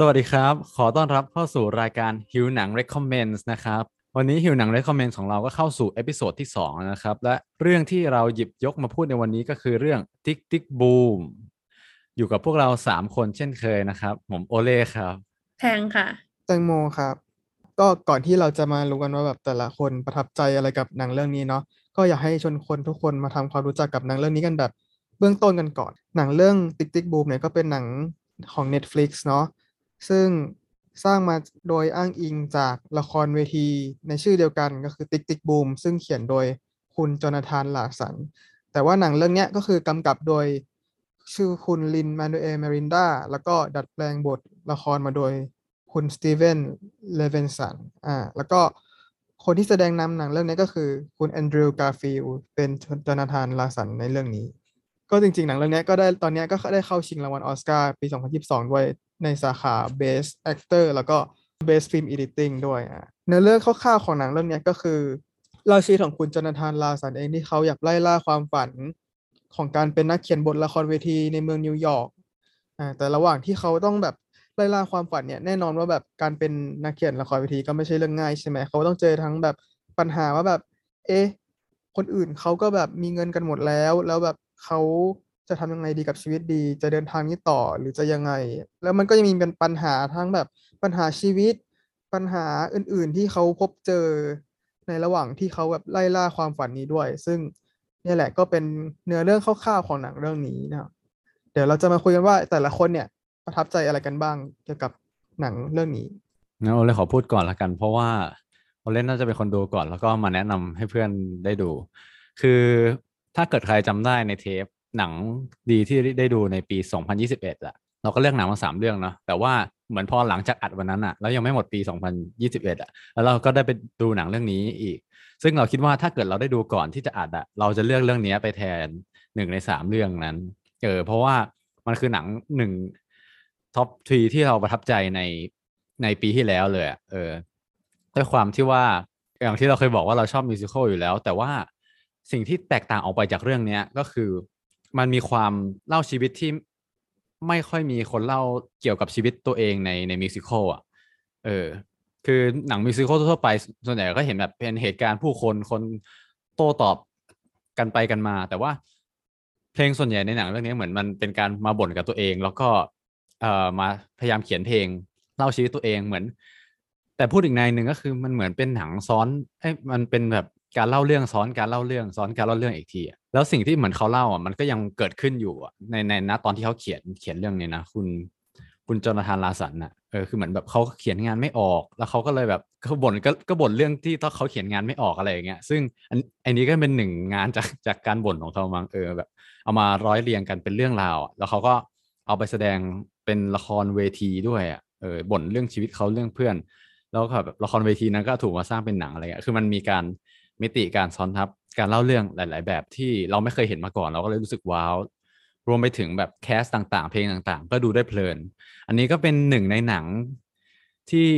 สวัสดีครับ ขอต้อนรับเข้าสู่รายการหิวหนัง Recommends นะครับ วันนี้หิวหนัง Recommends ของเราก็เข้าสู่ episode ที่2แล้วนะครับ และเรื่องที่เราหยิบยกมาพูดในวันนี้ก็คือเรื่อง Tick Tick Boom อยู่กับพวกเรา 3 คนเช่นเคยนะครับ ผมโอเล่ครับ แพงค่ะ แตงโมครับ ก็ก่อนที่เราจะมารู้กันว่าแบบแต่ละคนประทับใจอะไรกับหนังเรื่องนี้เนาะ ก็อยากให้ชวนคนทุกคนมาทำความรู้จักกับหนังเรื่องนี้กันแบบ เบื้องต้นกันก่อน หนังเรื่อง Tick Tick Boom เนี่ยก็เป็นหนังของ Netflix เนาะ ซึ่งสร้างมาโดยอ้างอิงจากละครเวทีในชื่อเดียวกันก็คือ Tick Tick Boom ซึ่งเขียนโดยคุณโจนาธานลาร์สัน แต่ว่าหนังเรื่องนี้ก็คือกำกับโดยชื่อคุณลินมานูเอลมิแรนดาแล้วก็ดัดแปลงบทละครมาโดยคุณสตีเวนเลเวนสันอ่าแล้วก็คนที่แสดงนำหนังเรื่องนี้ก็คือคุณแอนดรูว์การ์ฟิลด์เป็นโจนาธานลาร์สันในเรื่องนี้ ก็จริงๆ หนังเรื่องนี้ก็ได้ตอนนี้ก็ได้เข้าชิงรางวัลออสการ์ปี 2022 ด้วยในสาขา Best Actor แล้วก็ Best Film Editing ด้วยอะเนื้อเรื่องคร่าวๆของหนังเรื่องนี้ก็คือเล่าชีวิตของคุณโจนาธานลาร์สันเองที่เขาอยากไล่ล่าความฝันของการเป็นนักเขียนบทละครเวทีในเมืองนิวยอร์กอ่าแต่ระหว่างที่เขาต้องแบบไล่ล่าความฝันเนี่ยแน่นอนว่าแบบการเป็นนักเขียนละครเวทีก็ไม่ใช่เรื่องง่ายใช่ไหมเขาต้องเจอทั้งแบบปัญหาว่าแบบ เอ๊ะคนอื่นเขาก็แบบมีเงินกันหมดแล้ว แล้วแบบ เขาจะทำยังไงดีกับชีวิตดี จะเดินทางนี้ต่อหรือจะยังไง แล้วมันก็ยังมีเป็นปัญหาทั้งแบบปัญหาชีวิต ปัญหาอื่น ๆ ที่เขาพบเจอในระหว่างที่เขาแบบไล่ล่าความฝันนี้ด้วย ซึ่งนี่แหละก็เป็นเนื้อเรื่องคร่าวๆของหนังเรื่องนี้นะเดี๋ยวเราจะมาคุยกันว่าแต่ละคนเนี่ยประทับใจอะไรกันบ้างเกี่ยวกับหนังเรื่องนี้งั้นโอเล่ขอพูดก่อนละกัน เพราะว่าโอเล่น่าจะเป็นคนดูก่อน แล้วก็มาแนะนำให้เพื่อนได้ดู คือ ถ้าเกิดใครจำได้ในเทปหนังดีที่ได้ดูในปี 2021อะเราก็เลือกหนังมาสามเรื่องเนาะแต่ว่าเหมือนพอหลังจากอัดวันนั้นอะแล้วยังไม่หมดปี 2021อะแล้วเราก็ได้ไปดูหนังเรื่องนี้อีก ซึ่งเราคิดว่าถ้าเกิดเราได้ดูก่อนที่จะอัดอะเราจะเลือกเรื่องนี้ไปแทนหนึ่งในสามเรื่องนั้นเออเพราะว่ามันคือหนังหนึ่ง top three ที่เราประทับใจในในปีที่แล้วเลยเออด้วยความที่ว่าอย่างที่เราเคยบอกว่าเราชอบ musical อยู่แล้ว แต่ว่า สิ่งที่แตกต่างออกไปจากเรื่องนี้ก็คือมันมีความเล่าชีวิตที่ไม่ค่อยมีคนเล่าเกี่ยวกับชีวิตตัวเองในใน musical อะ เออ คือหนัง musical ทั่วไปส่วนใหญ่ก็เห็นแบบเป็นเหตุการณ์ผู้คนคนโต้ตอบกันไปกันมา แต่ว่าเพลงส่วนใหญ่ในหนังเรื่องนี้เหมือนมันเป็นการมาบ่นกับตัวเอง แล้วก็เอ่อมาพยายามเขียนเพลงเล่าชีวิตตัวเองเหมือน แต่พูดอีกในหนึ่งก็คือมันเหมือนเป็นหนังซ้อนเอ้มันเป็นแบบ การเล่าเรื่องซ้อนการเล่าเรื่องซ้อนการเล่าเรื่องอีกทีแล้วสิ่งที่เหมือนเขาเล่าอะมันก็ยังเกิดขึ้นอยู่ในในณตอนที่เขาเขียนเขียนเรื่องนี้นะคุณคุณจอนาธานลาสันน่ะเออคือเหมือนแบบเขาเขียนงานไม่ออก แล้วเขาก็เลยแบบเขาบ่นก็ก็บ่นเรื่องที่ตอนเขาเขียนงานไม่ออกอะไรอย่างเงี้ยซึ่งอันอันนี้ก็เป็นหนึ่งงานจากจากการบ่นของเขามั้งเออแบบ เอามาร้อยเรียงกันเป็นเรื่องราวแล้วเขาก็เอาไปแสดงเป็นละครเวทีด้วยอะเออบ่นเรื่องชีวิตเขาเรื่องเพื่อน แล้วก็แบบละครเวทีนั้นก็ถูกมาสร้างเป็นหนังอะไรเงี้ยคือมันมีการ มิติการซ้อนทับการเล่าเรื่องหลาย ๆ แบบที่เราไม่เคยเห็นมาก่อน เราก็เลยรู้สึกว้าวรวมไปถึงแบบแคสต่างๆ เพลงต่างๆ ก็ดูได้เพลิน อันนี้ก็เป็นหนึ่งในหนังที่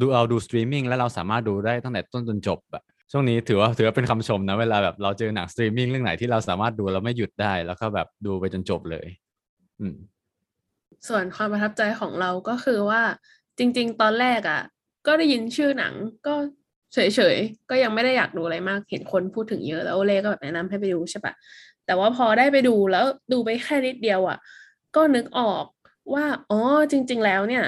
ดูเอาดูสตรีมมิ่งแล้วเราสามารถดูได้ตั้งแต่ต้นจนจบอะช่วงนี้ถือว่าถือว่าเป็นคำชมนะเวลาแบบเราเจอหนังสตรีมมิ่งเรื่องไหนที่เราสามารถดูแล้วไม่หยุดได้ แล้วก็แบบดูไปจนจบเลย อืม ส่วนความประทับใจของเราก็คือว่าจริง ๆ ตอนแรกอะ่ะ ก็ได้ยินชื่อหนังก็ เฉยๆ ก็ยังไม่ได้อยากดูอะไรมาก เห็นคนพูดถึงเยอะแล้วเล่ก็แบบแนะนำให้ไปดูใช่ปะแต่ว่าพอได้ไปดูแล้วดูไปแค่นิดเดียวอะ่ะ ก็นึกออกว่า อ๋อ จริง ๆ แล้วเนี่ย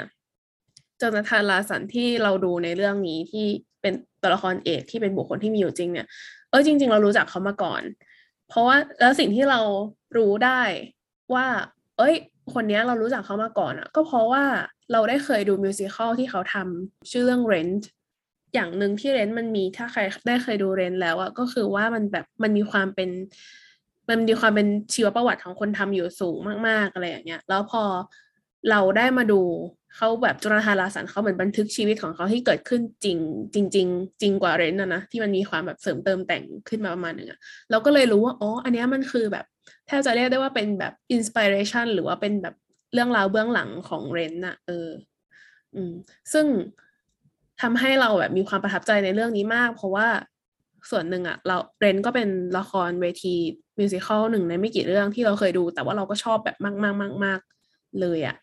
จนาธานลาสันที่เราดูในเรื่องนี้ที่เป็นตัวละครเอกที่เป็นบุคคลที่มีอยู่จริงเนี่ย เออจริง ๆ เรารู้จักเขามาก่อน เพราะว่าแล้วสิ่งที่เรารู้ได้ว่า เอ้ย คนนี้เรารู้จักเขามาก่อนอะ่ะ ก็เพราะว่าเราได้เคยดูมิวสิควลที่เขาทำชื่อเรื่อง Rent อย่างหนึ่งที่เรนมันมีถ้าใครได้เคยดูเรนแล้วอะก็คือว่ามันแบบมันมีความเป็น มันมีความเป็นชีวประวัติของคนทำอยู่สูงมาก ๆ อะไรอย่างเงี้ย แล้วพอเราได้มาดูเขาแบบโจนาธานลาร์สันเขาเหมือนบันทึกชีวิตของเขาที่เกิดขึ้นจริง จริงๆจริงกว่า Rent นะนะที่มันมีความแบบเสริมเติมแต่งขึ้นมาประมาณหนึ่งอะเราก็เลยรู้ว่าอ๋ออันนี้มันคือแบบแทบจะเรียกได้ว่าเป็นแบบ inspiration หรือว่าเป็นแบบเรื่องราวเบื้องหลังของ Rent น่ะเออ อืม ซึ่ง ทำให้เราแบบมีความประทับใจในเรื่องนี้มาก เพราะว่าส่วนหนึ่งอะเราเรนก็เป็นละครเวทีมิวสิควลหนึ่งในไม่กี่เรื่องที่เราเคยดู แต่ว่าเราก็ชอบแบบมากมากมากมากเลยอะ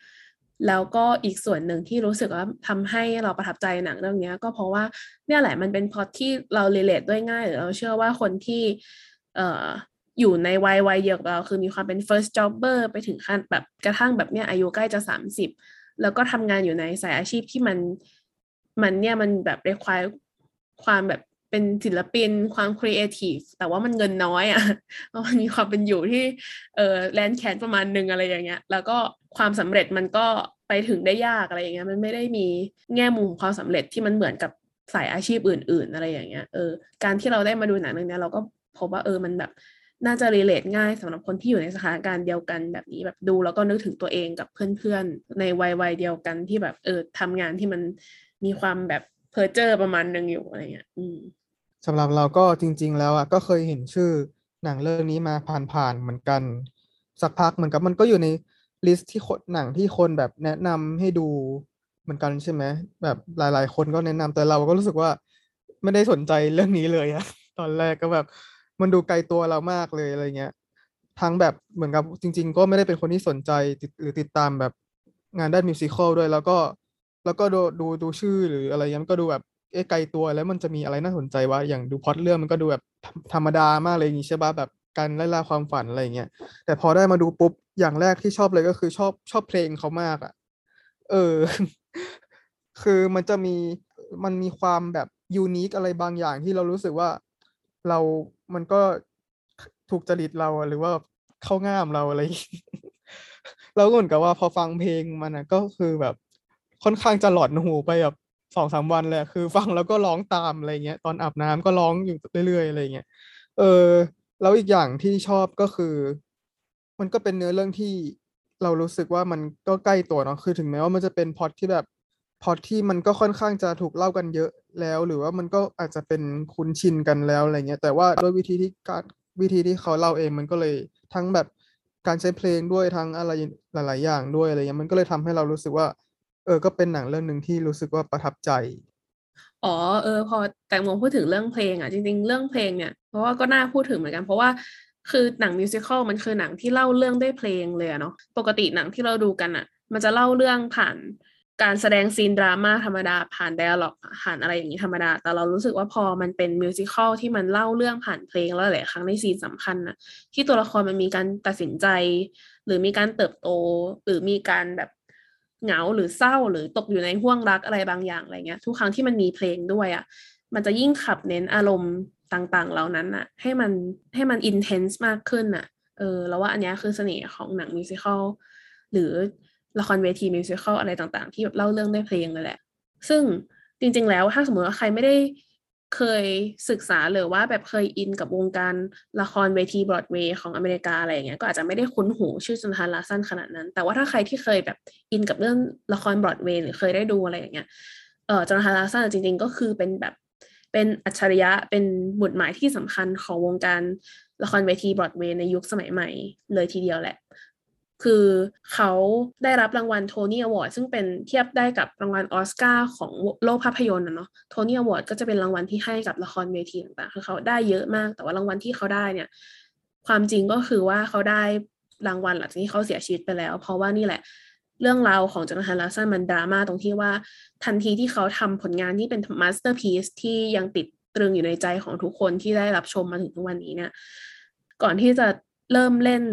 แล้วก็อีกส่วนหนึ่งที่รู้สึกว่าทำให้เราประทับใจหนังเรื่องนี้ก็เพราะว่าเนี่ยแหละมันเป็นพล็อตที่เราเรเลทด้วยง่ายหรือเราเชื่อว่าคนที่เอ่ออยู่ในวัยวัยเดียวกับเราคือมีความเป็น first jobber ไปถึงขั้นแบบกระทั่งแบบเนี้ยอายุใกล้จะสามสิบแล้วก็ทำงานอยู่ในสายอาชีพที่มัน มันเนี่ยมันแบบ require ความแบบเป็นศิลปินความครีเอทีฟแต่ว่ามันเงินน้อยอะ่ะมันมีความเป็นอยู่ที่เออแร้นแค้นประมาณหนึ่งอะไรอย่างเงี้ย แล้วก็ความสำเร็จมันก็ไปถึงได้ยากอะไรอย่างเงี้ยมันไม่ได้มีแง่มุมความสำเร็จที่มันเหมือนกับสายอาชีพอื่น ๆ อะไรอย่างเงี้ยเออการที่เราได้มาดูหนังเรื่องนี้เราก็พบว่าเออมันแบบน่าจะ relate ง่ายสำหรับคนที่อยู่ในสถานการณ์เดียวกันแบบนี้แบบดูแล้วก็นึกถึงตัวเองกับเพื่อนๆในวัยวัยเดียวกันที่แบบเออทำงานที่มัน มีความแบบเพอเจอร์ประมาณหนึ่งอยู่อะไรเงี้ยอืมสำหรับเราก็จริง ๆ แล้วอะก็เคยเห็นชื่อหนังเรื่องนี้มาผ่านๆเหมือนกัน สักพักเหมือนกับมันก็อยู่ในลิสต์ที่คนหนังที่คนแบบแนะนำให้ดูเหมือนกันใช่ไหมแบบหลาย ๆ คนก็แนะนำแต่เราก็รู้สึกว่าไม่ได้สนใจเรื่องนี้เลยอะตอนแรกก็แบบมันดูไกลตัวเรามากเลยอะไรเงี้ยทั้งแบบเหมือนกับจริง ๆ ก็ไม่ได้เป็นคนที่สนใจหรือติดตามแบบงานด้านมิวสิควลด้วย แล้วก็ แล้วก็ดูดูดูชื่อหรืออะไรเงี้ยมันก็ดูแบบเอ๊ะไกลตัวแล้วมันจะมีอะไรน่าสนใจวะอย่างดูพล็อตเรื่องมันก็ดูแบบธรรมดามากเลยอย่างงี้ใช่ปะแบบการไล่ล่าความฝันอะไรเงี้ยแต่พอได้มาดูปุ๊บอย่างแรกที่ชอบเลยก็คือชอบชอบเพลงเขามากอะเออ คือมันจะมีมันมีความแบบยูนิคอะไรบางอย่างที่เรารู้สึกว่าเรามันก็ถูกจริตเราหรือว่าเข้าง่ามเราอะไรเราก็เหมือนกับว่าพอฟังเพลงมันอะก็คือแบบ ค่อนข้างจะหลอนหูไปแบบสองสามวันเลยอะคือฟังแล้วก็ร้องตามอะไรเงี้ยตอนอาบน้ำก็ร้องอยู่เรื่อยๆอะไรเงี้ยเออ แล้วอีกอย่างที่ชอบก็คือ มันก็เป็นเนื้อเรื่องที่เรารู้สึกว่ามันก็ใกล้ตัวเนาะคือถึงแม้ว่ามันจะเป็นพอตที่แบบพอตที่มันก็ค่อนข้างจะถูกเล่ากันเยอะแล้ว หรือว่ามันก็อาจจะเป็นคุ้นชินกันแล้วอะไรเงี้ยแต่ว่าด้วยวิธีที่การวิธีที่เขาเล่าเองมันก็เลยทั้งแบบการใช้เพลงด้วยทั้งอะไรหลาย ๆ อย่างด้วยอะไรเงี้ยมันก็เลยทำให้เรารู้สึกว่า เออ ก็เป็นหนังเรื่องหนึ่งที่รู้สึกว่าประทับใจ อ๋อเออ พอแตงโมพูดถึงเรื่องเพลงอะจริงๆ เรื่องเพลงเนี่ยเพราะว่าก็น่าพูดถึงเหมือนกันเพราะว่าคือหนังมิวสิควลมันคือหนังที่เล่าเรื่องด้วยเพลงเลยเนาะปกติหนังที่เราดูกันอะ มันจะเล่าเรื่องผ่านการแสดงซีนดราม่าธรรมดาผ่านไดอะล็อกผ่านอะไรอย่างนี้ธรรมดา แต่เรารู้สึกว่าพอมันเป็นมิวสิควลที่มันเล่าเรื่องผ่านเพลงแล้วหลายครั้งในซีนสำคัญน่ะที่ตัวละครมันมีการตัดสินใจ หรือมีการเติบโต หรือมีการแบบ เหงาหรือเศร้าหรือตกอยู่ในห่วงรักอะไรบางอย่างอะไรเงี้ย ทุกครั้งที่มันมีเพลงด้วยอะมันจะยิ่งขับเน้นอารมณ์ต่างๆ เหล่านั้นอะ ให้มันให้มันอินเทนส์มากขึ้นอะเออแล้วว่าอันนี้คือเสน่ห์ของหนังมิวสิควลหรือละครเวที musical อะไรต่างๆ ที่แบบเล่าเรื่องด้วยเพลงเลยแหละ ซึ่งจริงๆแล้วถ้าสมมติว่าใครไม่ได้ เคยศึกษาหรือว่าแบบเคยอินกับวงการละครเวทีบรอดเวย์ของอเมริกาอะไรอย่างเงี้ยก็อาจจะไม่ได้คุ้นหูชื่อโจนาธานลาร์สันขนาดนั้น แต่ว่าถ้าใครที่เคยแบบอินกับเรื่องละครบรอดเวย์หรือเคยได้ดูอะไรอย่างเงี้ยเออโจนาธานลาร์สันจริง ๆ ก็คือเป็นแบบเป็นอัจฉริยะเป็นหมุดหมายที่สำคัญของวงการละครเวทีบรอดเวย์ในยุคสมัยใหม่เลยทีเดียวแหละ คือเขาได้รับรางวัล Tony Award ซึ่งเป็นเทียบได้กับรางวัลออสการ์ของโลกภาพยนตร์นะเนาะ Tony Award ก็จะเป็นรางวัลที่ให้กับละครเวทีต่างๆคือเขาได้เยอะมาก แต่ว่ารางวัลที่เขาได้เนี่ย ความจริงก็คือว่าเขาได้รางวัลหลังจากที่เขาเสียชีวิตไปแล้ว เพราะว่านี่แหละ เรื่องราวของโจนาธานลาร์สันมันดราม่าตรงที่ว่าทันทีที่เขาทำผลงานที่เป็น masterpiece ที่ยังติดตรึงอยู่ในใจของทุกคนที่ได้รับชมมาถึงทุกวันนี้เนี่ย ก่อนที่จะเริ่มเล่น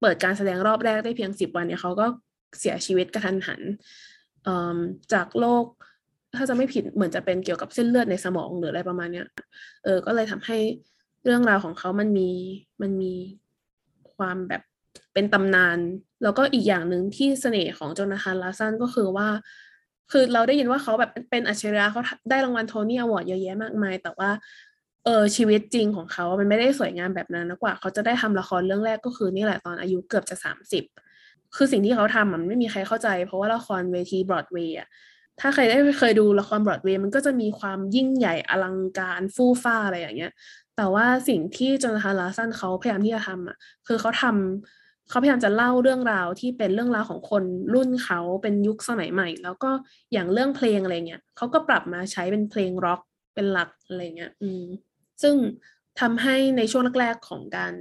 เปิดการแสดงรอบแรกได้เพียงสิบวันเนี่ยเขาก็เสียชีวิตกระทันหันจากโรคถ้าจะไม่ผิดเหมือนจะเป็นเกี่ยวกับเส้นเลือดในสมองหรืออะไรประมาณเนี้ยเออก็เลยทำให้เรื่องราวของเขามันมีมันมีความแบบเป็นตำนาน แล้วก็อีกอย่างหนึ่งที่เสน่ห์ของโจนาธานลาซันก็คือว่า คือเราได้ยินว่าเขาแบบเป็นอัจฉริยะเขาได้รางวัลโทนี่อวอร์ดเยอะแยะมากมาย แต่ว่า เออชีวิตจริงของเขา มันไม่ได้สวยงามแบบนั้นนะกว่า เขาจะได้ทำละครเรื่องแรกก็คือนี่แหละตอนอายุเกือบจะสามสิบคือสิ่งที่เขาทำมันไม่มีใครเข้าใจ เพราะว่าละครเวทีบรอดเวย์อะถ้าใครได้เคยดูละครบรอดเวย์มันก็จะมีความยิ่งใหญ่อลังการฟู่ฟ้าอะไรอย่างเงี้ย แต่ว่าสิ่งที่จอนาธานลาสันเขาพยายามที่จะทำอะคือเขาทำเขาพยายามจะเล่าเรื่องราวที่เป็นเรื่องราวของคนรุ่นเขาเป็นยุคสมัยใหม่ แล้วก็อย่างเรื่องเพลงอะไรเงี้ยเขาก็ปรับมาใช้เป็นเพลงร็อกเป็นหลักอะไรเงี้ย อืม ซึ่งทำให้ในช่วงแรกๆของการ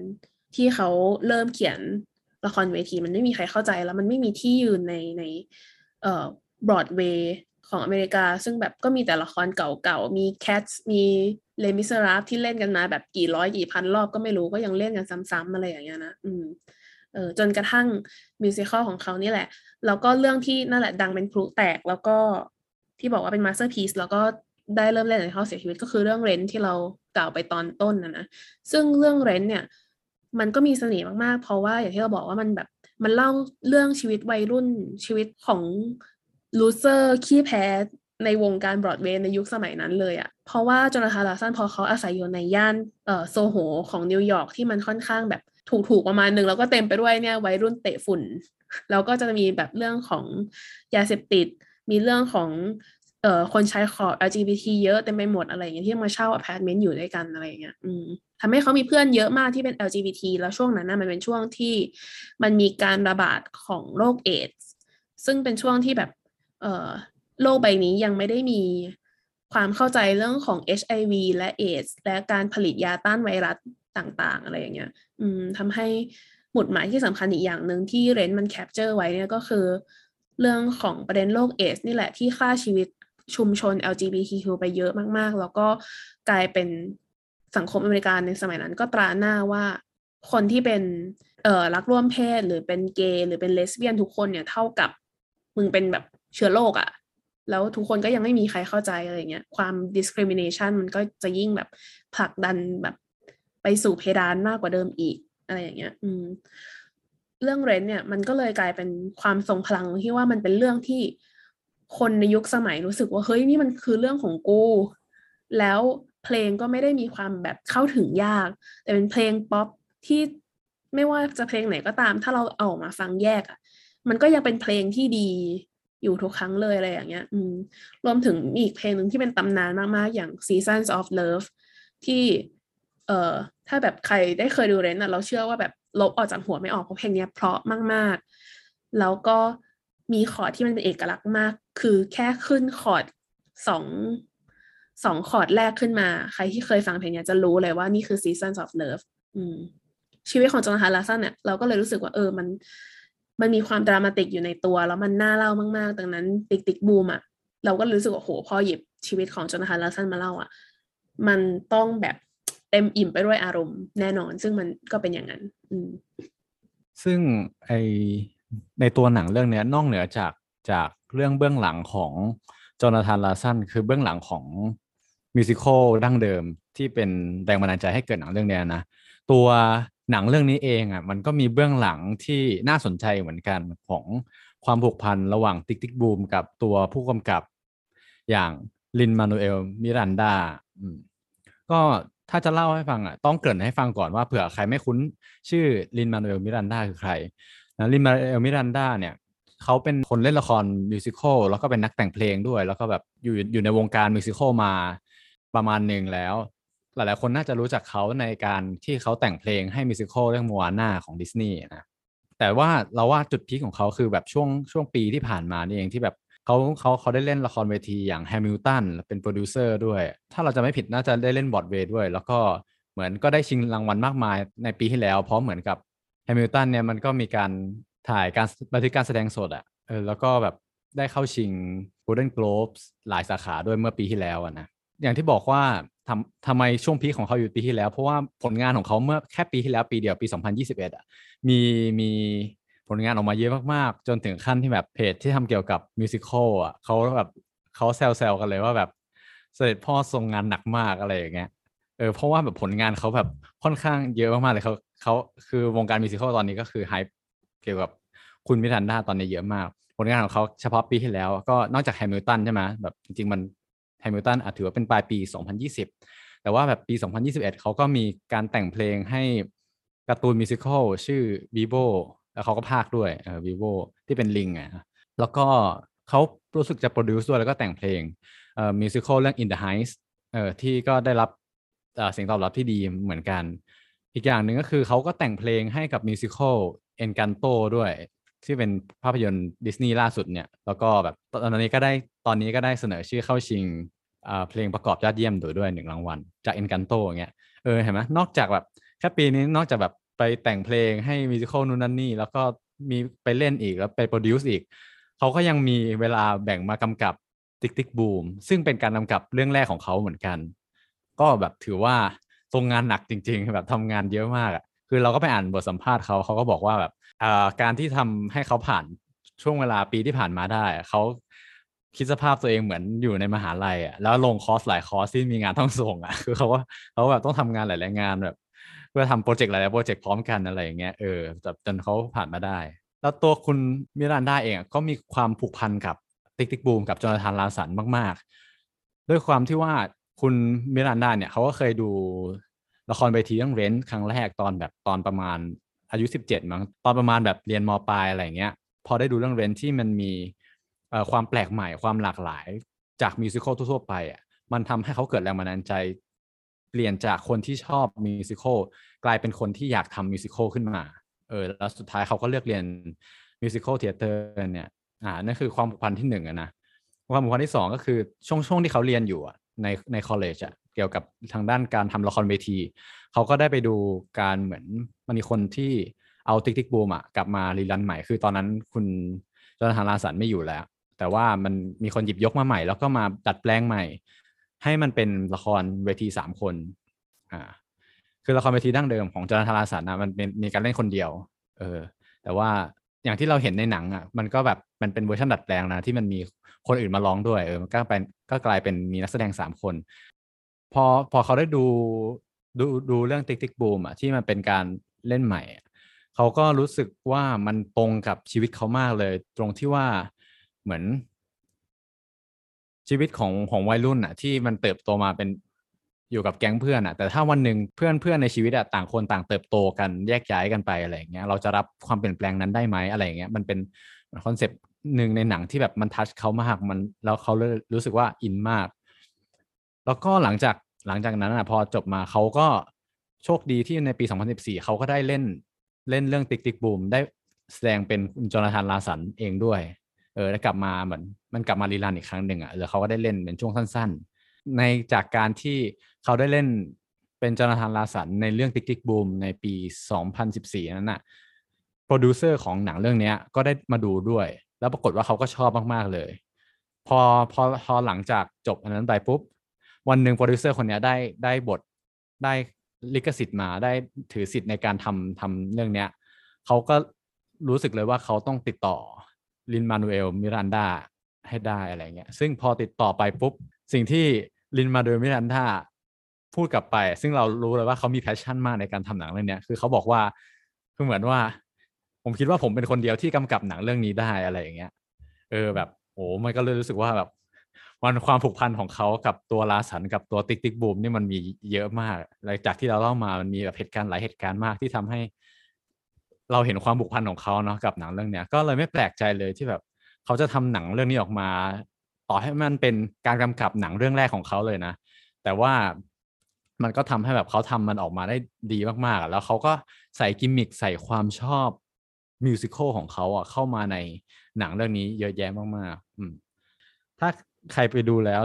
ที่เขาเริ่มเขียนละครเวทีมันไม่มีใครเข้าใจแล้วมันไม่มีที่ยืนในในเอ่อบรอดเวย์ของอเมริกา ซึ่งแบบก็มีแต่ละครเก่าๆ มี Cats มีเลมิสราฟที่เล่นกันมาแบบกี่ร้อยกี่พันรอบก็ไม่รู้ก็ยังเล่นกันซ้ำๆอะไรอย่างเงี้ยนะอืมเออจนกระทั่ง musical ของเขานี่แหละ แล้วก็เรื่องที่นั่นแหละดังเป็นพลุแตกแล้วก็ที่บอกว่าเป็น masterpiece แล้วก็ ได้เริ่มเล่นในเขาเสียชีวิตก็คือเรื่อง Rent ที่เรากล่าวไปตอนต้นนะนะซึ่งเรื่อง Rent เนี่ย มันก็มีเสน่ห์มากๆ เพราะว่าอย่างที่เราบอกว่ามันแบบมันเล่าเรื่องชีวิตวัยรุ่นชีวิตของ loser ขี้แพ้ในวงการบรอดเวย์ในยุคสมัยนั้นเลยอะเพราะว่าโจนาธานลาร์สันพอเขาอาศัยอยู่ในย่านเอ่อโซโหของนิวยอร์กที่มันค่อนข้างแบบถูกๆประมาณหนึ่งแล้วก็เต็มไปด้วยเนี่ยวัยรุ่นเตะฝุ่น แล้วก็จะมีแบบเรื่องของยาเสพติด มีเรื่องของ เอ่อคนชายขอบ LGBT เยอะเต็มไปหมดอะไรอย่างเงี้ยที่มาเช่าอพาร์ตเมนต์อยู่ด้วยกันอะไรอย่างเงี้ยอืมทำให้เขามีเพื่อนเยอะมากที่เป็น LGBT แล้วช่วงนั้นนะมันเป็นช่วงที่มันมีการระบาดของโรคเอดส์ซึ่งเป็นช่วงที่แบบเอ่อโลกใบนี้ยังไม่ได้มีความเข้าใจเรื่องของ HIV และเอดส์และการผลิตยาต้านไวรัสต่างๆ อะไรอย่างเงี้ย อืมทำให้หมุดหมายที่สำคัญอีกอย่างหนึ่งที่ Rent มัน capture ไว้เนี่ยก็คือ เรื่องของประเด็นโรคเอดส์นี่แหละที่ฆ่าชีวิต ชุมชน LGBTQ ไปเยอะมาก ๆ แล้วก็กลายเป็นสังคมอเมริกันในสมัยนั้นก็ตราหน้าว่าคนที่เป็นเอ่อรักร่วมเพศหรือเป็นเกย์หรือเป็นเลสเบี้ยนทุกคนเนี่ยเท่ากับมึงเป็นแบบเชื้อโรคอะ่ะ แล้วทุกคนก็ยังไม่มีใครเข้าใจอะไรเงี้ยความ discrimination มันก็จะยิ่งแบบผลักดันแบบไปสู่เพดานมากกว่าเดิมอีกอะไรอย่างเงี้ย อืม เรื่องเรนเนี่ย มันก็เลยกลายเป็นความทรงพลังที่ว่ามันเป็นเรื่องที่ คนในยุคสมัยรู้สึกว่าเฮ้ยนี่มันคือเรื่องของกู แล้วเพลงก็ไม่ได้มีความแบบเข้าถึงยาก แต่เป็นเพลงป๊อปที่ไม่ว่าจะเพลงไหนก็ตาม ถ้าเราเอาอกมาฟังแยกอะ มันก็ยังเป็นเพลงที่ดีอยู่ทุกครั้งเลยอะไรอย่างเงี้ย อืม รวมถึงมีอีกเพลงหนึ่งที่เป็นตำนานมากๆ อย่าง Seasons of Love ที่ เอ่อ ถ้าแบบใครได้เคยดูเรนอะเราเชื่อว่าแบบลบออกจากหัวไม่ออกเพราะเพลงเนี้ยเพราะมาก ๆ แล้วก็ มีคอร์ดที่มันเป็นเอกลักษณ์มาก คือแค่ขึ้นคอร์ดสองสองคอร์ดแรกขึ้นมา ใครที่เคยฟังเพลงเนี้ยจะรู้เลยว่านี่คือ Seasons of Love อืมชีวิตของจอห์นฮาร์ลาสันเนี่ยเราก็เลยรู้สึกว่าเออมันมันมีความ dramatic อยู่ในตัว แล้วมันน่าเล่ามากๆดังนั้น Tick Tick Boom อะเราก็รู้สึกว่าโหพอหยิบชีวิตของจอห์นฮาร์ลาสันมาเล่าอะมันต้องแบบเต็มอิ่มไปด้วยอารมณ์แน่นอน ซึ่งมันก็เป็นอย่างนั้น อืมซึ่งไอ ในตัวหนังเรื่องเนี้ยนอกเหนือจากจากเรื่องเบื้องหลังของจอนาธานลาสันคือเบื้องหลังของmusical ดั้งเดิมที่เป็นแรงบันดาลใจให้เกิดหนังเรื่องเนี้ยนะตัวหนังเรื่องนี้เองอะมันก็มีเบื้องหลังที่น่าสนใจเหมือนกันของความผูกพันระหว่าง Tick Tick Boom กับตัวผู้กำกับอย่างลินมานูเอลมิรันดาก็ถ้าจะเล่าให้ฟังอะต้องเกริ่นให้ฟังก่อนว่าเผื่อใครไม่คุ้นชื่อลินมานูเอลมิรันดาคือใคร นะลินมานูเอลมิรันดาเนี่ยเขาเป็นคนเล่นละครmusical แล้วก็เป็นนักแต่งเพลงด้วย แล้วก็แบบอยู่อยู่ในวงการ musical มาประมาณหนึ่งแล้ว หลายๆคนน่าจะรู้จักเขาในการที่เขาแต่งเพลงให้ musical เรื่อง Moana ของดิสนีย์นะแต่ว่าเราว่าจุด peak ของเขาคือแบบช่วงช่วงปีที่ผ่านมานี่เองที่แบบเขาเขาเขาได้เล่นละครเวทีอย่างแฮมิลตันเป็นโปรดิวเซอร์ด้วย ถ้าเราจำไม่ผิดน่าจะได้เล่นบรอดเวย์ด้วย แล้วก็เหมือนก็ได้ชิงรางวัลมากมายในปีที่แล้ว เพราะเหมือนกับ แฮมิลตันเนี่ยมันก็มีการถ่ายการบันทึกการแสดงสดอะ่ะเออแล้วก็แบบได้เข้าชิง Golden Globes หลายสาขาด้วยเมื่อปีที่แล้วอะนะ อย่างที่บอกว่าทำทำไมช่วงพีคของเขาอยู่ปีที่แล้ว เพราะว่าผลงานของเขาเมื่อแค่ปีที่แล้วปีเดียวปี 2021อะมีมีผลงานออกมาเยอะมากๆ จนถึงขั้นที่แบบเพจที่ทำเกี่ยวกับมิวสิควลอะเขาแบบเขาแซวๆกันเลยว่าแบบเสด็จพ่อทรงงานหนักมากอะไรอย่างเงี้ยเออเพราะว่าแบบผลงานเขาแบบค่อนข้างเยอะมากๆเลยเขา เขาคือวงการ musical ตอนนี้ก็คือ hype เกี่ยวกับคุณมิรันดาตอนนี้เยอะมาก ผลงานของเขาเฉพาะปีที่แล้ว ก็นอกจากแฮมิลตันใช่ไหมแบบจริงๆมันแฮมิลตันอาจถือว่าเป็นปลายปี 2020 แต่ว่าแบบปี 2021 เขาก็มีการแต่งเพลงให้การ์ตูน musical ชื่อ Vivo แล้วเขาก็พากย์ด้วยเออ Vivo ที่เป็นลิงอะแล้วก็เขารู้สึกจะ produce ด้วยแล้วก็แต่งเพลงเอ่อมิวสิควลเรื่อง In the Heights เอ่อที่ก็ได้รับเสียงตอบรับที่ดีเหมือนกัน อีกอย่างหนึ่งก็คือเขาก็แต่งเพลงให้กับมิวสิควล Encanto ด้วย ที่เป็นภาพยนตร์ดิสนีย์ล่าสุดเนี่ย แล้วก็แบบตอนนี้ก็ได้ตอนนี้ก็ได้เสนอชื่อเข้าชิงเพลงประกอบยอดเยี่ยมโดยด้วยหนึ่งรางวัล จาก Encanto อย่างเงี้ยเออเห็นไหมนอกจากแบบแค่ปีนี้นอกจากแบบไปแต่งเพลงให้มิวสิควลนู่นนั่นนี่ แล้วก็มีไปเล่นอีกแล้วไปโปรดิวซ์อีกเขาก็ยังมีเวลาแบ่งมากำกับติ๊กติ๊กบูมซึ่งเป็นการกำกับเรื่องแรกของเขาเหมือนกัน ก็แบบถือว่า ทรงงานหนักจริง ๆ แบบทำงานเยอะมากอะคือเราก็ไปอ่านบทสัมภาษณ์เขาเขาก็บอกว่าแบบอ่าการที่ทำให้เขาผ่านช่วงเวลาปีที่ผ่านมาได้เขาคิดสภาพตัวเองเหมือนอยู่ในมหาลัยอะแล้วลงคอร์สหลายคอร์สที่มีงานต้องส่งอะคือเขาว่าเขาแบบต้องทำงานหลายๆงานแบบ เพื่อทำโปรเจกต์หลายๆโปรเจกต์พร้อมกันอะไรอย่างเงี้ยเออจนจนเขาผ่านมาได้ แล้วตัวคุณมิรันดาเองอะก็มีความผูกพันกับ Tick Tick Boom กับจอนาธานลาสันมาก ๆ ด้วยความที่ว่า คุณมิรันดาเนี่ยเขาก็เคยดูละครเวทีเรื่อง Rent ครั้งแรกตอนแบบตอนประมาณอายุ 17มั้งตอนประมาณแบบเรียนมปลายอะไรเงี้ย พอได้ดูเรื่อง Rent ที่มันมีความแปลกใหม่ความหลากหลายจาก musical ทั่วไปอะมันทำให้เขาเกิดแรงบันดาลใจ เปลี่ยนจากคนที่ชอบ musicalกลายเป็นคนที่อยากทำ musical ขึ้นมาเออแล้วสุดท้ายเขาก็เลือกเรียน musical theater เนี่ยอ่านั่นคือความผูกพันที่หนึ่งะนะความผูกพันที่สองก็คือช่วงช่วงที่เขาเรียนอยู่อะ ในใน college อะเกี่ยวกับทางด้านการทำละครเวที เขาก็ได้ไปดูการเหมือนมันมีคนที่เอา Tick Tick Boom อะกลับมา rerun ใหม่ คือตอนนั้นคุณจอนาธานลาสันไม่อยู่แล้ว แต่ว่ามันมีคนหยิบยกมาใหม่ แล้วก็มาดัดแปลงใหม่ ให้มันเป็นละครเวทีสามคนอ่าคือละครเวทีดั้งเดิมของจอนาธานลาสันนะมันเป็นมีการเล่นคนเดียว เออ แต่ว่าอย่างที่เราเห็นในหนังอะมันก็แบบมันเป็นเวอร์ชันดัดแปลงนะที่มันมี คนอื่นมาร้องด้วยเออมันก็เป็นก็กลายเป็นมีนักแสดงสามคน พอพอเขาได้ดูดูดูเรื่องติ๊กติ๊กบูมอะที่มันเป็นการเล่นใหม่เขาก็รู้สึกว่ามันตรงกับชีวิตเขามากเลย ตรงที่ว่าเหมือน ชีวิตของของวัยรุ่นอะ ที่มันเติบโตมาเป็นอยู่กับแก๊งเพื่อนอะแต่ถ้าวันหนึ่งเพื่อนเพื่อนในชีวิตอะต่างคนต่างเติบโตกันแยกย้ายกันไปอะไรอย่างเงี้ยเราจะรับความเปลี่ยนแปลงนั้นได้ไหมอะไรอย่างเงี้ยมันเป็นคอนเซปต์ หนึ่งในหนังที่แบบมันทัชเขามากมัน แล้วเขาเลยรู้สึกว่าอินมาก แล้วก็หลังจากหลังจากนั้นอะพอจบมาเขาก็โชคดีที่ในปี 2014 เขาก็ได้เล่นเล่นเรื่อง Tick Tick Boom ได้แสดงเป็นคุณจอนาธานลาสันเองด้วย เออแล้วกลับมาเหมือนมันกลับมา rerun อีกครั้งหนึ่งอะแล้วเขาก็ได้เล่นเป็นช่วงสั้น ๆ ในจากการที่เขาได้เล่นเป็นจอนาธานลาสันในเรื่อง Tick Tick Boom ในปี 2014 นั้นน่ะโปรดิวเซอร์ของหนังเรื่องนี้ก็ได้มาดูด้วย แล้วปรากฏว่าเขาก็ชอบมากๆเลย พอพอพอหลังจากจบอันนั้นไปปุ๊บ วันหนึ่งโปรดิวเซอร์คนนี้ได้ได้บทได้ลิขสิทธิ์มาได้ถือสิทธิ์ในการทำทำเรื่องเนี้ยเขาก็รู้สึกเลยว่าเขาต้องติดต่อลินมานูเอลมิรันดาให้ได้อะไรเงี้ย ซึ่งพอติดต่อไปปุ๊บ สิ่งที่ลินมานูเอลมิรันดาพูดกลับไป ซึ่งเรารู้เลยว่าเขามี passion มากในการทำหนังเรื่องเนี้ยคือเขาบอกว่าคือเหมือนว่า ผมคิดว่าผมเป็นคนเดียวที่กำกับหนังเรื่องนี้ได้อะไรอย่างเงี้ย เออแบบโอ้มันก็เลยรู้สึกว่าแบบมันความผูกพันของเขากับตัวลาสันกับตัวติ๊กติ๊กบูมนี่มันมีเยอะมากหลังจากที่เราเล่ามามันมีแบบเหตุการณ์หลายเหตุการณ์มากที่ทำให้ เราเห็นความผูกพันของเขาเนาะกับหนังเรื่องเนี้ย ก็เลยไม่แปลกใจเลยที่แบบเขาจะทำหนังเรื่องนี้ออกมา ต่อให้มันเป็นการกำกับหนังเรื่องแรกของเขาเลยนะ แต่ว่ามันก็ทำให้แบบเขาทำมันออกมาได้ดีมากๆ แล้วเขาก็ใส่กิมมิคใส่ความชอบ มิวสิควลของเขาอะเข้ามาในหนังเรื่องนี้เยอะแยะมากๆอืมถ้าใครไปดูแล้ว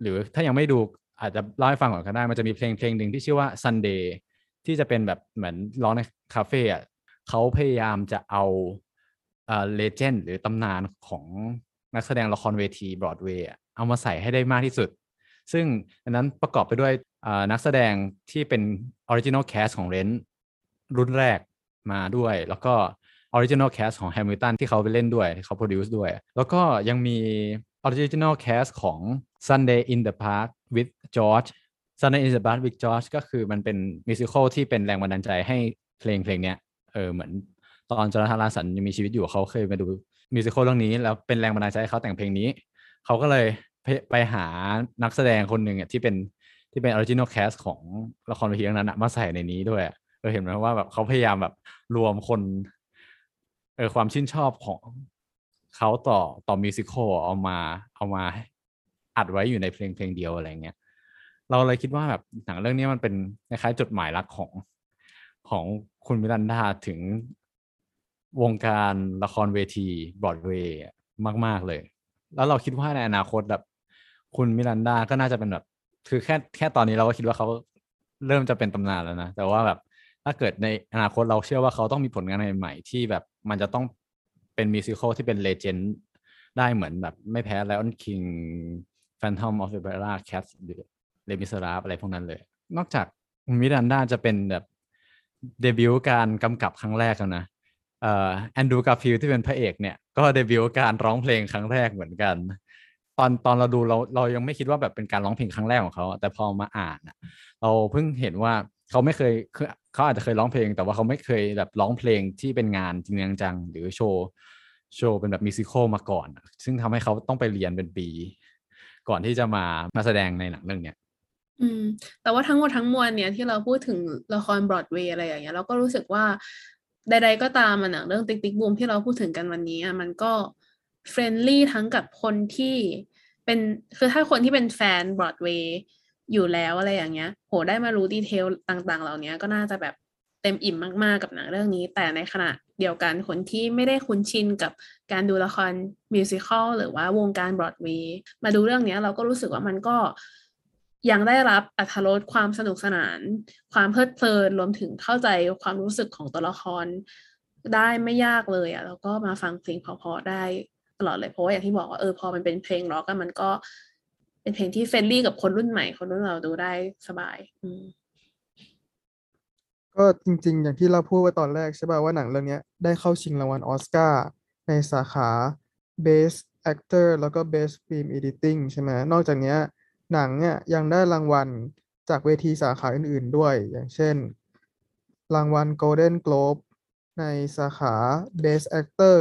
หรือถ้ายังไม่ดูอาจจะเล่าให้ฟังก่อนก็ได้ มันจะมีเพลงเพลงหนึ่งที่ชื่อว่า Sunday ที่จะเป็นแบบเหมือนร้องในคาเฟ่อะเขาพยายามจะเอาเอ่อ legend หรือตำนานของนักแสดงละครเวทีบรอดเวย์เอามาใส่ให้ได้มากที่สุด ซึ่งอันนั้นประกอบไปด้วยนักแสดงที่เป็น original cast ของ Rentรุ่นแรกมาด้วย แล้วก็ original cast ของแฮมิลตันที่เขาไปเล่นด้วยที่เขา produce ด้วย แล้วก็ยังมี original cast ของ Sunday in the Park with George Sunday in the Park with George ก็คือมันเป็น musical ที่เป็นแรงบันดาลใจให้เพลงเพลงเนี้ยเออเหมือนตอนจอนาธานลาสันยังมีชีวิตอยู่เขาเคยมาดู musical เรื่องนี้ แล้วเป็นแรงบันดาลใจให้เขาแต่งเพลงนี้ เขาก็เลยไปหานักแสดงคนหนึ่งอะที่เป็นที่เป็น original cast ของละครเวทีเรื่องนั้นมาใส่ในนี้ด้วยเออเห็นไหมว่าแบบเขาพยายามแบบรวมคน ออความชื่นชอบของเขาต่อต่อ musical เอามาเอามาอัดไว้อยู่ในเพลงเพลงเดียวอะไรเงี้ยเราเลยคิดว่าแบบหนังเรื่องนี้มันเป็นคล้ายๆจดหมายรักของของคุณมิรันดาถึงวงการละครเวทีบรอดเวย์มาก ๆ เลย แล้วเราคิดว่าในอนาคตแบบ คุณมิรันดาก็น่าจะเป็นแบบ คือแค่แค่ตอนนี้เราก็คิดว่าเขาเริ่มจะเป็นตำนานแล้วนะ แต่ว่าแบบ ถ้าเกิดในอนาคตเราเชื่อว่าเขาต้องมีผลงานใหม่ๆที่แบบมันจะต้องเป็นมิวสิควลที่เป็นเลเจนด์ได้เหมือนแบบไม่แพ้ Lion King Phantom of the Opera Cats หรือ Les Miserables อะไรพวกนั้นเลย นอกจากมิรันดาจะเป็นแบบเดบิวต์การกำกับครั้งแรกแล้วนะเอ่อแอนดูการฟิลที่เป็นพระเอกเนี่ย ก็เดบิวต์การร้องเพลงครั้งแรกเหมือนกัน ตอนตอนเราดูเราเรายังไม่คิดว่าแบบเป็นการร้องเพลงครั้งแรกของเขา แต่พอมาอ่านเราเพิ่งเห็นว่า เขาไม่เคยคือเขาอาจจะเคยร้องเพลง แต่ว่าเขาไม่เคยแบบร้องเพลงที่เป็นงานจริงจังๆหรือโชว์โชว์เป็นแบบมิวสิควลมาก่อน ซึ่งทำให้เขาต้องไปเรียนเป็นปี ก่อนที่จะมามาแสดงในหนังเรื่องเนี้ยอืม แต่ว่าทั้งหมดทั้งมวลเนี่ยที่เราพูดถึงละครบรอดเวย์อะไรอย่างเงี้ยเราก็รู้สึกว่าใด ๆ ก็ตามมันหนังเรื่อง tick, tick...BOOM!ที่เราพูดถึงกันวันนี้มันก็ friendly ทั้งกับคนที่เป็นคือถ้าคนที่เป็นแฟนบรอดเวย์ อยู่แล้วอะไรอย่างเงี้ย โหได้มารู้ detail ต่างๆ เหล่านี้ก็น่าจะแบบเต็มอิ่มมากๆกับหนังเรื่องนี้ แต่ในขณะเดียวกันคนที่ไม่ได้คุ้นชินกับการดูละคร musical หรือว่าวงการบรอดเวย์มาดูเรื่องนี้เราก็รู้สึกว่ามันก็ยังได้รับอรรถรสความสนุกสนาน ความเพลิดเพลินรวมถึงเข้าใจความรู้สึกของตัวละครได้ไม่ยากเลยอะแล้วก็มาฟังเพลงเพราะๆได้ตลอดเลยเพราะว่าอย่างที่บอกว่าเออพอมันเป็นเพลงร็อกอะมันก็ เป็นเพลงที่ friendly กับคนรุ่นใหม่คนรุ่นเราดูได้สบาย อืมก็จริง ๆ อย่างที่เราพูดไว้ตอนแรกใช่ป่ะว่าหนังเรื่องนี้ได้เข้าชิงรางวัลออสการ์ในสาขา Best Actor แล้วก็ Best Film Editing ใช่ไหมนอกจากนี้หนังเนี่ยยังได้รางวัลจากเวทีสาขาอื่น ๆ ด้วย อย่างเช่น รางวัล Golden Globe ในสาขา Best Actor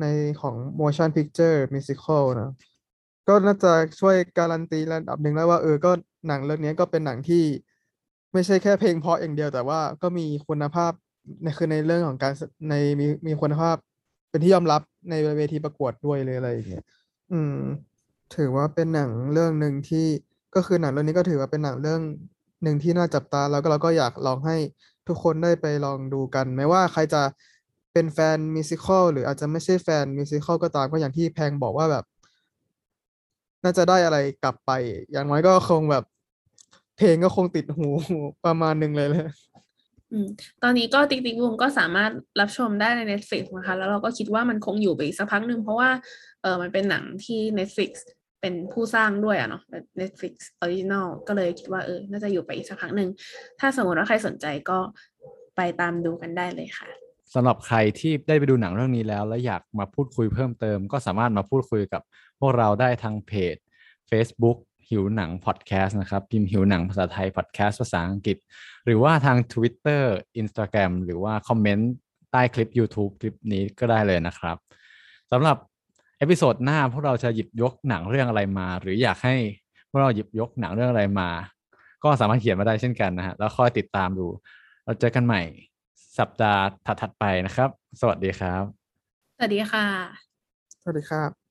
ในของ Motion Picture Musical นะ ก็น่าจะช่วยการันตีระดับหนึ่งแล้วว่าเออก็หนังเรื่องนี้ก็เป็นหนังที่ ไม่ใช่แค่เพลงเพราะอย่างเดียว แต่ว่าก็มีคุณภาพในคือในเรื่องของการในมีมีคุณภาพ เป็นที่ยอมรับในเวทีประกวดด้วยเลยอะไรอย่างเงี้ยอืม ถือว่าเป็นหนังเรื่องหนึ่งที่ก็คือหนังเรื่องนี้ก็ถือว่าเป็นหนังเรื่องหนึ่งที่น่าจับตาแล้วก็เราก็อยากลองให้ทุกคนได้ไปลองดูกันไม่ว่าใครจะเป็นแฟนมิวสิควลหรืออาจจะไม่ใช่แฟนมิวสิควลก็ตามก็อย่างที่แพงบอกว่าแบบ น่าจะได้อะไรกลับไป อย่างน้อยก็คงแบบ เพลงก็คงติดหูประมาณหนึ่งเลยเลยตอนนี้ก็ติ๊กติ๊กบูมก็สามารถรับชมได้ใน Netflix นะคะ แล้วเราก็คิดว่ามันคงอยู่ไปอีกสักพักหนึ่งเพราะว่าเออมันเป็นหนังที่ Netflix เป็นผู้สร้างด้วยอะเนาะ Netflix Original ก็เลยคิดว่าเออ น่าจะอยู่ไปอีกสักพักหนึ่ง ถ้าสมมติว่าใครสนใจก็ไปตามดูกันได้เลยค่ะ สำหรับใครที่ได้ไปดูหนังเรื่องนี้แล้ว และอยากมาพูดคุยเพิ่มเติม ก็สามารถมาพูดคุยกับพวกเราได้ทางเพจ Facebook หิวหนังพอดแคสต์นะครับพิมพ์หิวหนังภาษาไทยพอดแคสต์ภาษาอังกฤษ หรือว่าทาง Twitter Instagram หรือว่า comment ใต้คลิป YouTube คลิปนี้ก็ได้เลยนะครับสำหรับ episode หน้าพวกเราจะหยิบยกหนังเรื่องอะไรมา หรืออยากให้พวกเราหยิบยกหนังเรื่องอะไรมา ก็สามารถเขียนมาได้เช่นกันนะฮะแล้วค่อยติดตามดู เราเจอกันใหม่ สัปดาห์ถัดๆไปนะครับ สวัสดีครับ สวัสดีค่ะ สวัสดีครับ